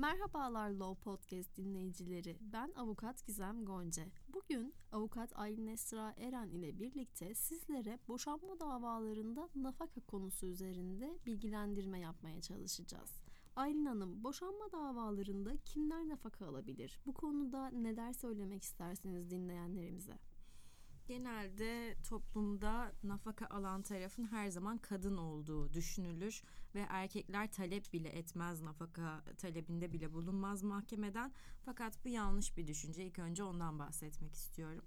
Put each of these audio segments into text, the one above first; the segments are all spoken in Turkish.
Merhabalar Law Podcast dinleyicileri. Ben avukat Gizem Gonca. Bugün avukat Aylin Esra Eren ile birlikte sizlere boşanma davalarında nafaka konusu üzerinde bilgilendirme yapmaya çalışacağız. Aylin Hanım, boşanma davalarında kimler nafaka alabilir? Bu konuda neler söylemek istersiniz dinleyenlerimize? Genelde toplumda nafaka alan tarafın her zaman kadın olduğu düşünülür ve erkekler talep bile etmez nafaka talebinde bile bulunmaz mahkemeden. Fakat bu yanlış bir düşünce. İlk önce ondan bahsetmek istiyorum.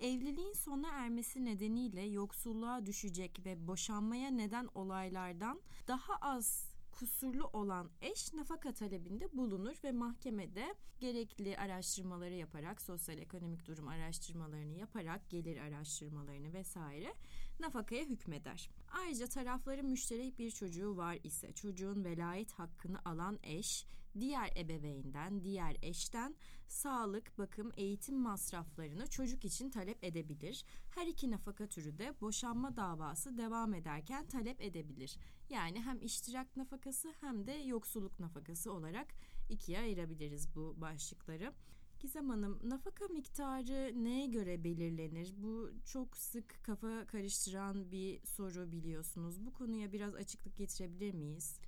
Evliliğin sona ermesi nedeniyle yoksulluğa düşecek ve boşanmaya neden olaylardan daha az kusurlu olan eş nafaka talebinde bulunur ve mahkemede gerekli araştırmaları yaparak sosyal ekonomik durum araştırmalarını yaparak gelir araştırmalarını vesaire nafakaya hükmeder. Ayrıca tarafların müşterek bir çocuğu var ise çocuğun velayet hakkını alan eş diğer ebeveynden, diğer eşten sağlık, bakım, eğitim masraflarını çocuk için talep edebilir. Her iki nafaka türü de boşanma davası devam ederken talep edebilir. Yani hem iştirak nafakası hem de yoksulluk nafakası olarak ikiye ayırabiliriz bu başlıkları. Gizem Hanım, nafaka miktarı neye göre belirlenir? Bu çok sık kafa karıştıran bir soru biliyorsunuz. Bu konuya biraz açıklık getirebilir miyiz?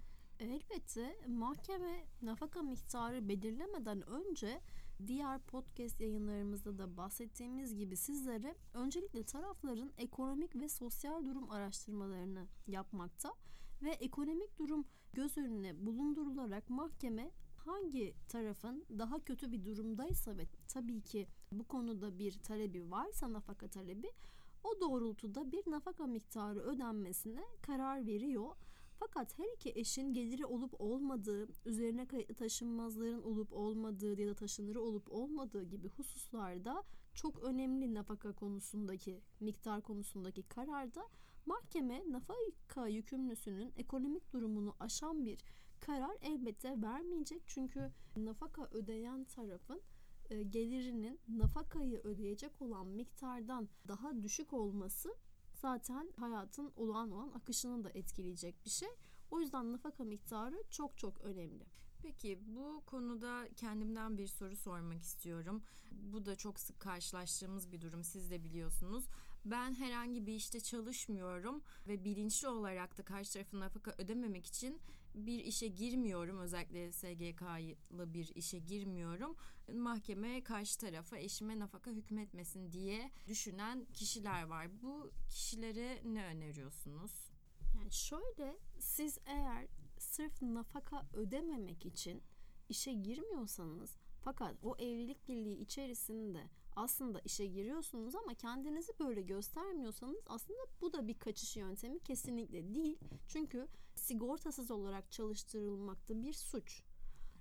Elbette mahkeme nafaka miktarı belirlemeden önce diğer podcast yayınlarımızda da bahsettiğimiz gibi sizlere öncelikle tarafların ekonomik ve sosyal durum araştırmalarını yapmakta ve ekonomik durum göz önüne bulundurularak mahkeme hangi tarafın daha kötü bir durumdaysa ve tabii ki bu konuda bir talebi varsa nafaka talebi o doğrultuda bir nafaka miktarı ödenmesine karar veriyor. Fakat her iki eşin geliri olup olmadığı, üzerine kayıtlı taşınmazların olup olmadığı ya da taşınırı olup olmadığı gibi hususlarda çok önemli nafaka konusundaki, miktar konusundaki kararda mahkeme nafaka yükümlüsünün ekonomik durumunu aşan bir karar elbette vermeyecek. Çünkü nafaka ödeyen tarafın e, gelirinin nafakayı ödeyecek olan miktardan daha düşük olması zaten hayatın olağan olan akışını da etkileyecek bir şey. O yüzden nafaka miktarı çok çok önemli. Peki bu konuda kendimden bir soru sormak istiyorum. Bu da çok sık karşılaştığımız bir durum siz de biliyorsunuz. Ben herhangi bir işte çalışmıyorum ve bilinçli olarak da karşı tarafın nafaka ödememek için bir işe girmiyorum. Özellikle SGK'lı bir işe girmiyorum. Mahkeme karşı tarafa eşime nafaka hükmetmesin diye düşünen kişiler var. Bu kişilere ne öneriyorsunuz? Yani şöyle siz eğer sırf nafaka ödememek için işe girmiyorsanız fakat o evlilik birliği içerisinde aslında işe giriyorsunuz ama kendinizi böyle göstermiyorsanız aslında bu da bir kaçış yöntemi kesinlikle değil. Çünkü sigortasız olarak çalıştırılmakta bir suç.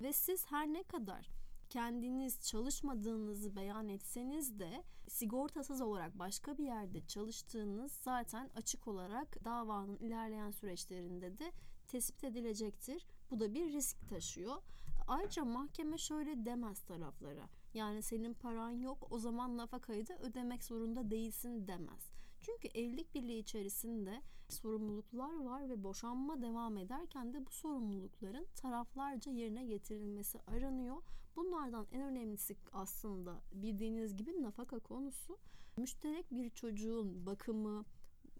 Ve siz her ne kadar kendiniz çalışmadığınızı beyan etseniz de sigortasız olarak başka bir yerde çalıştığınız zaten açık olarak davanın ilerleyen süreçlerinde de tespit edilecektir. Bu da bir risk taşıyor. Ayrıca mahkeme şöyle demez taraflara. Yani senin paran yok o zaman nafakayı da ödemek zorunda değilsin demez. Çünkü evlilik birliği içerisinde sorumluluklar var ve boşanma devam ederken de bu sorumlulukların taraflarca yerine getirilmesi aranıyor. Bunlardan en önemlisi aslında bildiğiniz gibi nafaka konusu. Müşterek bir çocuğun bakımı,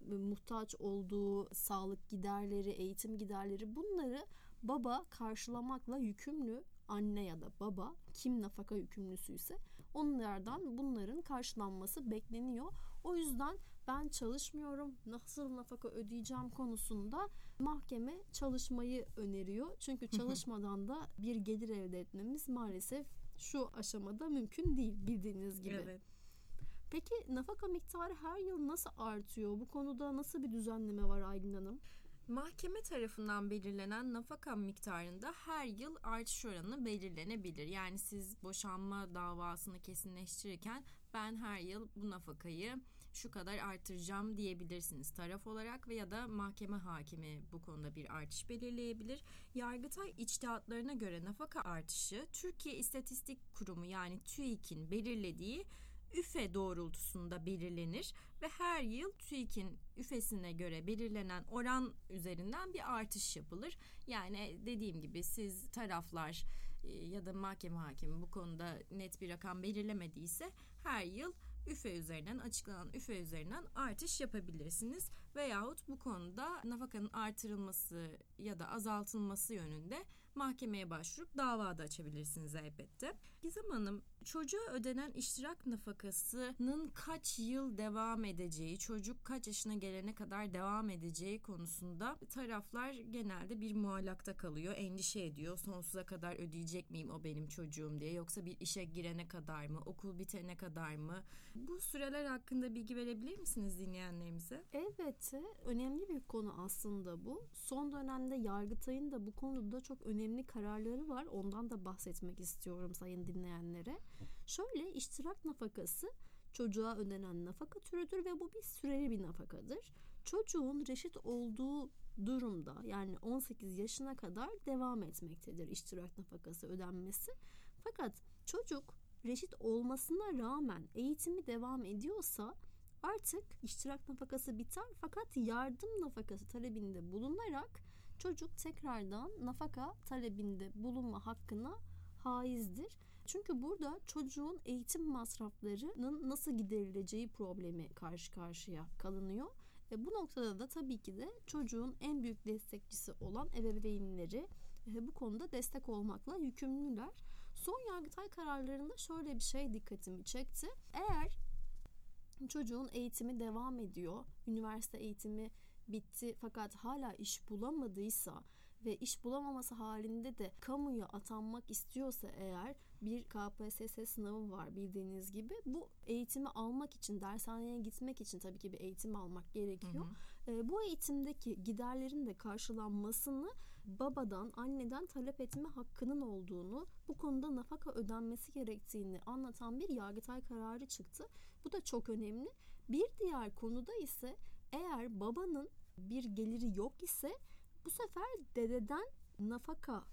muhtaç olduğu sağlık giderleri, eğitim giderleri bunları baba karşılamakla yükümlü anne ya da baba kim nafaka yükümlüsüyse onlardan bunların karşılanması bekleniyor. O yüzden ben çalışmıyorum nasıl nafaka ödeyeceğim konusunda mahkeme çalışmayı öneriyor. Çünkü çalışmadan da bir gelir elde etmemiz maalesef şu aşamada mümkün değil bildiğiniz gibi. Evet. Peki nafaka miktarı her yıl nasıl artıyor? Bu konuda nasıl bir düzenleme var Aylin Hanım? Mahkeme tarafından belirlenen nafaka miktarında her yıl artış oranı belirlenebilir. Yani siz boşanma davasını kesinleştirirken ben her yıl bu nafakayı şu kadar artıracağım diyebilirsiniz taraf olarak veya da mahkeme hakimi bu konuda bir artış belirleyebilir. Yargıtay içtihatlarına göre nafaka artışı Türkiye İstatistik Kurumu yani TÜİK'in belirlediği üfe doğrultusunda belirlenir ve her yıl TÜİK'in üfesine göre belirlenen oran üzerinden bir artış yapılır. Yani dediğim gibi siz taraflar e, ya da mahkeme hakimi bu konuda net bir rakam belirlemediyse her yıl üfe üzerinden açıklanan üfe üzerinden artış yapabilirsiniz veyahut bu konuda nafakanın artırılması ya da azaltılması yönünde mahkemeye başvurup dava da açabilirsiniz elbette. Gizem Hanım çocuğa ödenen iştirak nafakasının kaç yıl devam edeceği, çocuk kaç yaşına gelene kadar devam edeceği konusunda taraflar genelde bir muallakta kalıyor, endişe ediyor. Sonsuza kadar ödeyecek miyim o benim çocuğum diye yoksa bir işe girene kadar mı, okul bitene kadar mı? Bu süreler hakkında bilgi verebilir misiniz dinleyenlerimize? Elbette önemli bir konu aslında bu. Son dönemde Yargıtay'ın da bu konuda çok önemli kararları var. Ondan da bahsetmek istiyorum sayın dinleyenlere. Şöyle iştirak nafakası çocuğa ödenen nafaka türüdür ve bu bir süreli bir nafakadır. Çocuğun reşit olduğu durumda yani 18 yaşına kadar devam etmektedir iştirak nafakası ödenmesi. Fakat çocuk reşit olmasına rağmen eğitimi devam ediyorsa artık iştirak nafakası biter fakat yardım nafakası talebinde bulunarak çocuk tekrardan nafaka talebinde bulunma hakkına haizdir. Çünkü burada çocuğun eğitim masraflarının nasıl giderileceği problemi karşı karşıya kalınıyor. E bu noktada da tabii ki de çocuğun en büyük destekçisi olan ebeveynleri e, bu konuda destek olmakla yükümlüler. Son Yargıtay kararlarında şöyle bir şey dikkatimi çekti. Eğer çocuğun eğitimi devam ediyor, üniversite eğitimi bitti fakat hala iş bulamadıysa ve iş bulamaması halinde de kamuya atanmak istiyorsa eğer bir KPSS sınavı var bildiğiniz gibi bu eğitimi almak için dershaneye gitmek için tabii ki bir eğitim almak gerekiyor. Hı hı. E, bu eğitimdeki giderlerin de karşılanmasını babadan anneden talep etme hakkının olduğunu bu konuda nafaka ödenmesi gerektiğini anlatan bir yargıtay kararı çıktı. Bu da çok önemli. Bir diğer konuda ise eğer babanın bir geliri yok ise bu sefer dededen nafaka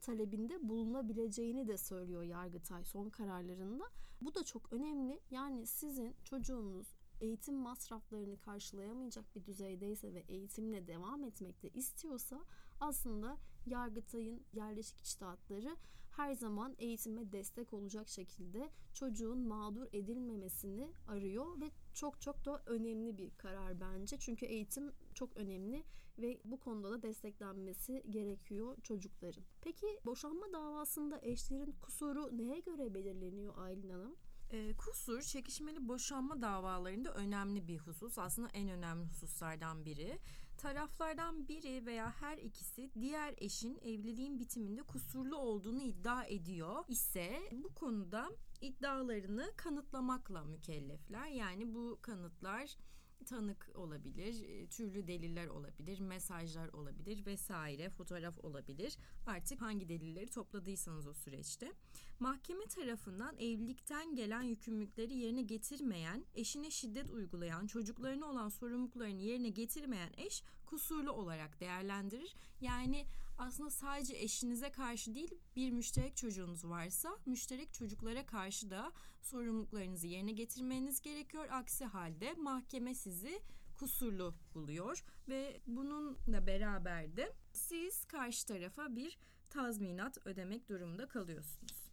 talebinde bulunabileceğini de söylüyor Yargıtay son kararlarında. Bu da çok önemli. Yani sizin çocuğunuz eğitim masraflarını karşılayamayacak bir düzeydeyse ve eğitimle devam etmekte istiyorsa aslında Yargıtay'ın yerleşik içtihatları her zaman eğitime destek olacak şekilde çocuğun mağdur edilmemesini arıyor ve çok çok da önemli bir karar bence. Çünkü eğitim çok önemli ve bu konuda da desteklenmesi gerekiyor çocukların. Peki boşanma davasında eşlerin kusuru neye göre belirleniyor Aylin Hanım? E, kusur çekişmeli boşanma davalarında önemli bir husus. Aslında en önemli hususlardan biri. Taraflardan biri veya her ikisi diğer eşin evliliğin bitiminde kusurlu olduğunu iddia ediyor ise bu konuda iddialarını kanıtlamakla mükellefler. Yani bu kanıtlar tanık olabilir, e, türlü deliller olabilir, mesajlar olabilir vesaire, fotoğraf olabilir. Artık hangi delilleri topladıysanız o süreçte. Mahkeme tarafından evlilikten gelen yükümlülükleri yerine getirmeyen, eşine şiddet uygulayan, çocuklarına olan sorumluluklarını yerine getirmeyen eş kusurlu olarak değerlendirir. Yani aslında sadece eşinize karşı değil bir müşterek çocuğunuz varsa müşterek çocuklara karşı da sorumluluklarınızı yerine getirmeniz gerekiyor. Aksi halde mahkeme sizi kusurlu buluyor ve bununla beraber de siz karşı tarafa bir tazminat ödemek durumunda kalıyorsunuz.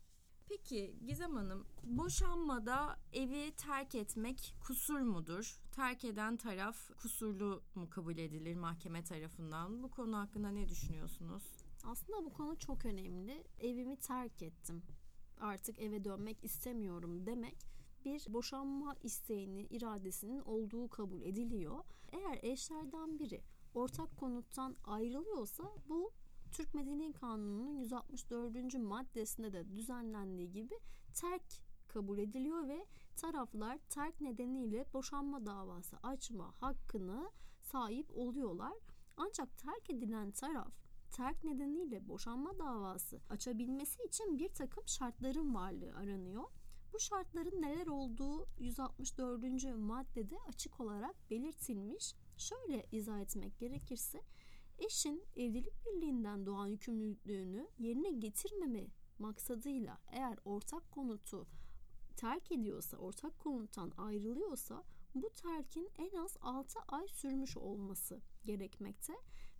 Peki Gizem Hanım, boşanmada evi terk etmek kusur mudur? Terk eden taraf kusurlu mu kabul edilir mahkeme tarafından? Bu konu hakkında ne düşünüyorsunuz? Aslında bu konu çok önemli. Evimi terk ettim. Artık eve dönmek istemiyorum demek bir boşanma isteğini, iradesinin olduğu kabul ediliyor. Eğer eşlerden biri ortak konuttan ayrılıyorsa bu Türk Medeni Kanunu'nun 164. maddesinde de düzenlendiği gibi terk kabul ediliyor ve taraflar terk nedeniyle boşanma davası açma hakkını sahip oluyorlar. Ancak terk edilen taraf terk nedeniyle boşanma davası açabilmesi için bir takım şartların varlığı aranıyor. Bu şartların neler olduğu 164. maddede açık olarak belirtilmiş. Şöyle izah etmek gerekirse eşin evlilik birliğinden doğan yükümlülüğünü yerine getirmeme maksadıyla eğer ortak konutu terk ediyorsa, ortak konuttan ayrılıyorsa bu terkin en az 6 ay sürmüş olması gerekmekte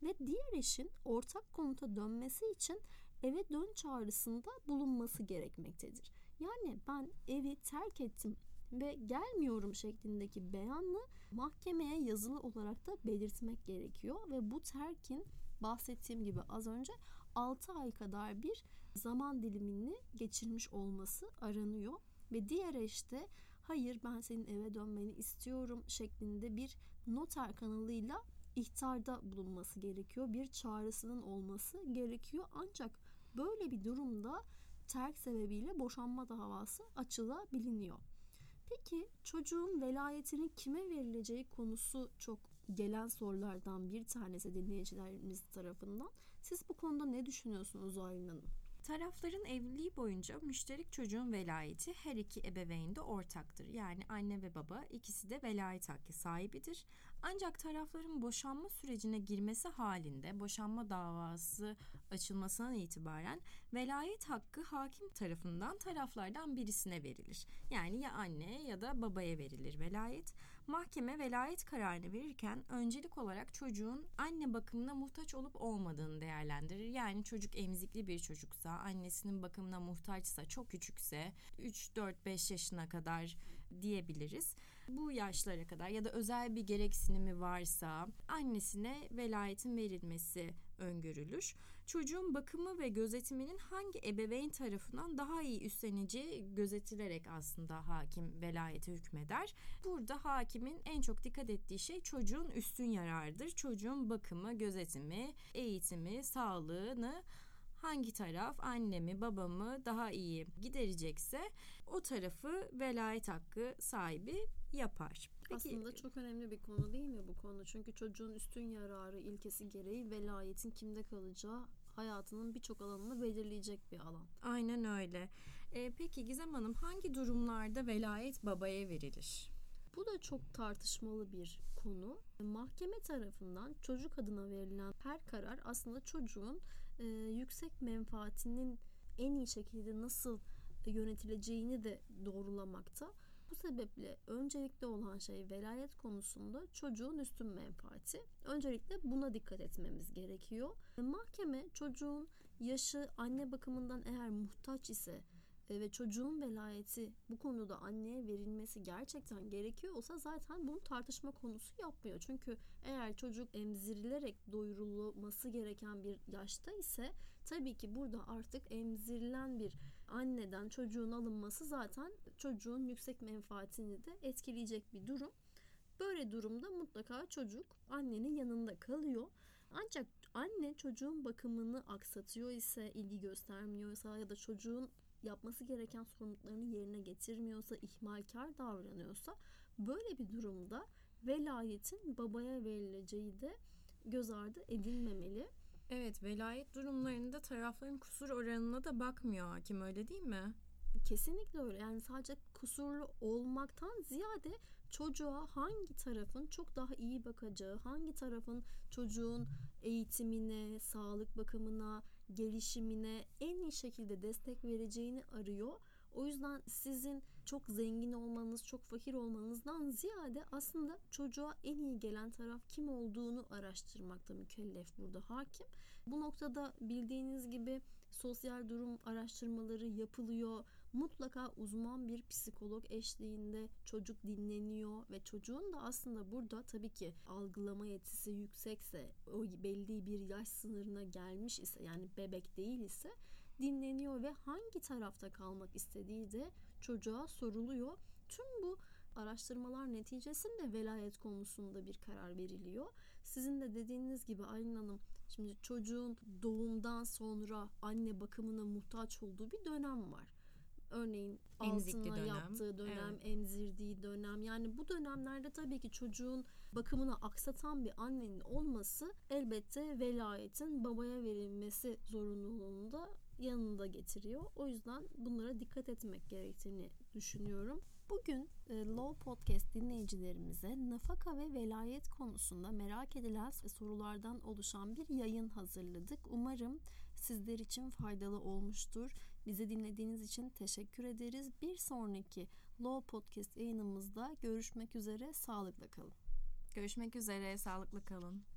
ve diğer eşin ortak konuta dönmesi için eve dön çağrısında bulunması gerekmektedir. Yani ben evi terk ettim ve gelmiyorum şeklindeki beyanla mahkemeye yazılı olarak da belirtmek gerekiyor ve bu terkin bahsettiğim gibi az önce 6 ay kadar bir zaman dilimini geçirmiş olması aranıyor ve diğer eşte hayır ben senin eve dönmeni istiyorum şeklinde bir noter kanalıyla ihtarda bulunması gerekiyor. Bir çağrısının olması gerekiyor. Ancak böyle bir durumda terk sebebiyle boşanma davası açılabiliyor. Peki çocuğun velayetinin kime verileceği konusu çok gelen sorulardan bir tanesi dinleyicilerimiz tarafından. Siz bu konuda ne düşünüyorsunuz Aylin Hanım? Tarafların evliliği boyunca müşterek çocuğun velayeti her iki ebeveynde ortaktır. Yani anne ve baba ikisi de velayet hakkı sahibidir. Ancak tarafların boşanma sürecine girmesi halinde boşanma davası açılmasından itibaren velayet hakkı hakim tarafından taraflardan birisine verilir. Yani ya anne ya da babaya verilir velayet. Mahkeme velayet kararını verirken öncelik olarak çocuğun anne bakımına muhtaç olup olmadığını değerlendirir. Yani çocuk emzikli bir çocuksa, annesinin bakımına muhtaçsa, çok küçükse 3 4 5 yaşına kadar diyebiliriz. Bu yaşlara kadar ya da özel bir gereksinimi varsa annesine velayetin verilmesi öngörülür. Çocuğun bakımı ve gözetiminin hangi ebeveyn tarafından daha iyi üstleneceği gözetilerek aslında hakim velayete hükmeder. Burada hakimin en çok dikkat ettiği şey çocuğun üstün yararıdır. Çocuğun bakımı, gözetimi, eğitimi, sağlığını hangi taraf annemi babamı daha iyi giderecekse o tarafı velayet hakkı sahibi yapar. Peki, Aslında çok önemli bir konu değil mi bu konu? Çünkü çocuğun üstün yararı ilkesi gereği velayetin kimde kalacağı hayatının birçok alanını belirleyecek bir alan. Aynen öyle. Ee, peki Gizem Hanım hangi durumlarda velayet babaya verilir? Bu da çok tartışmalı bir konu. Mahkeme tarafından çocuk adına verilen her karar aslında çocuğun e, yüksek menfaatinin en iyi şekilde nasıl yönetileceğini de doğrulamakta. Bu sebeple öncelikli olan şey velayet konusunda çocuğun üstün menfaati. Öncelikle buna dikkat etmemiz gerekiyor. Mahkeme çocuğun yaşı anne bakımından eğer muhtaç ise e, ve çocuğun velayeti bu konuda anneye verilmesi gerçekten gerekiyorsa zaten bunu tartışma konusu yapmıyor. Çünkü eğer çocuk emzirilerek doyurulması gereken bir yaşta ise tabii ki burada artık emzirilen bir anneden çocuğun alınması zaten çocuğun yüksek menfaatini de etkileyecek bir durum. Böyle durumda mutlaka çocuk annenin yanında kalıyor. Ancak anne çocuğun bakımını aksatıyor ise, ilgi göstermiyorsa ya da çocuğun yapması gereken sorumluluklarını yerine getirmiyorsa, ihmalkar davranıyorsa böyle bir durumda velayetin babaya verileceği de göz ardı edilmemeli. Evet, velayet durumlarında tarafların kusur oranına da bakmıyor hakim öyle değil mi? Kesinlikle öyle. Yani sadece kusurlu olmaktan ziyade çocuğa hangi tarafın çok daha iyi bakacağı, hangi tarafın çocuğun eğitimine, sağlık bakımına, gelişimine en iyi şekilde destek vereceğini arıyor. O yüzden sizin çok zengin olmanız, çok fakir olmanızdan ziyade aslında çocuğa en iyi gelen taraf kim olduğunu araştırmakta mükellef burada hakim. Bu noktada bildiğiniz gibi sosyal durum araştırmaları yapılıyor. Mutlaka uzman bir psikolog eşliğinde çocuk dinleniyor ve çocuğun da aslında burada tabii ki algılama yetisi yüksekse, o belli bir yaş sınırına gelmiş ise yani bebek değil ise dinleniyor ve hangi tarafta kalmak istediği de çocuğa soruluyor. Tüm bu araştırmalar neticesinde velayet konusunda bir karar veriliyor. Sizin de dediğiniz gibi Aylin Hanım şimdi çocuğun doğumdan sonra anne bakımına muhtaç olduğu bir dönem var. Örneğin Emzikli altına dönem. yaptığı dönem, evet. emzirdiği dönem. Yani bu dönemlerde tabii ki çocuğun bakımını aksatan bir annenin olması elbette velayetin babaya verilmesi zorunluluğunu da yanında getiriyor. O yüzden bunlara dikkat etmek gerektiğini düşünüyorum. Bugün e, Law Podcast dinleyicilerimize nafaka ve velayet konusunda merak edilen sorulardan oluşan bir yayın hazırladık. Umarım sizler için faydalı olmuştur. Bizi dinlediğiniz için teşekkür ederiz. Bir sonraki Law Podcast yayınımızda görüşmek üzere. Sağlıkla kalın. Görüşmek üzere. Sağlıklı kalın.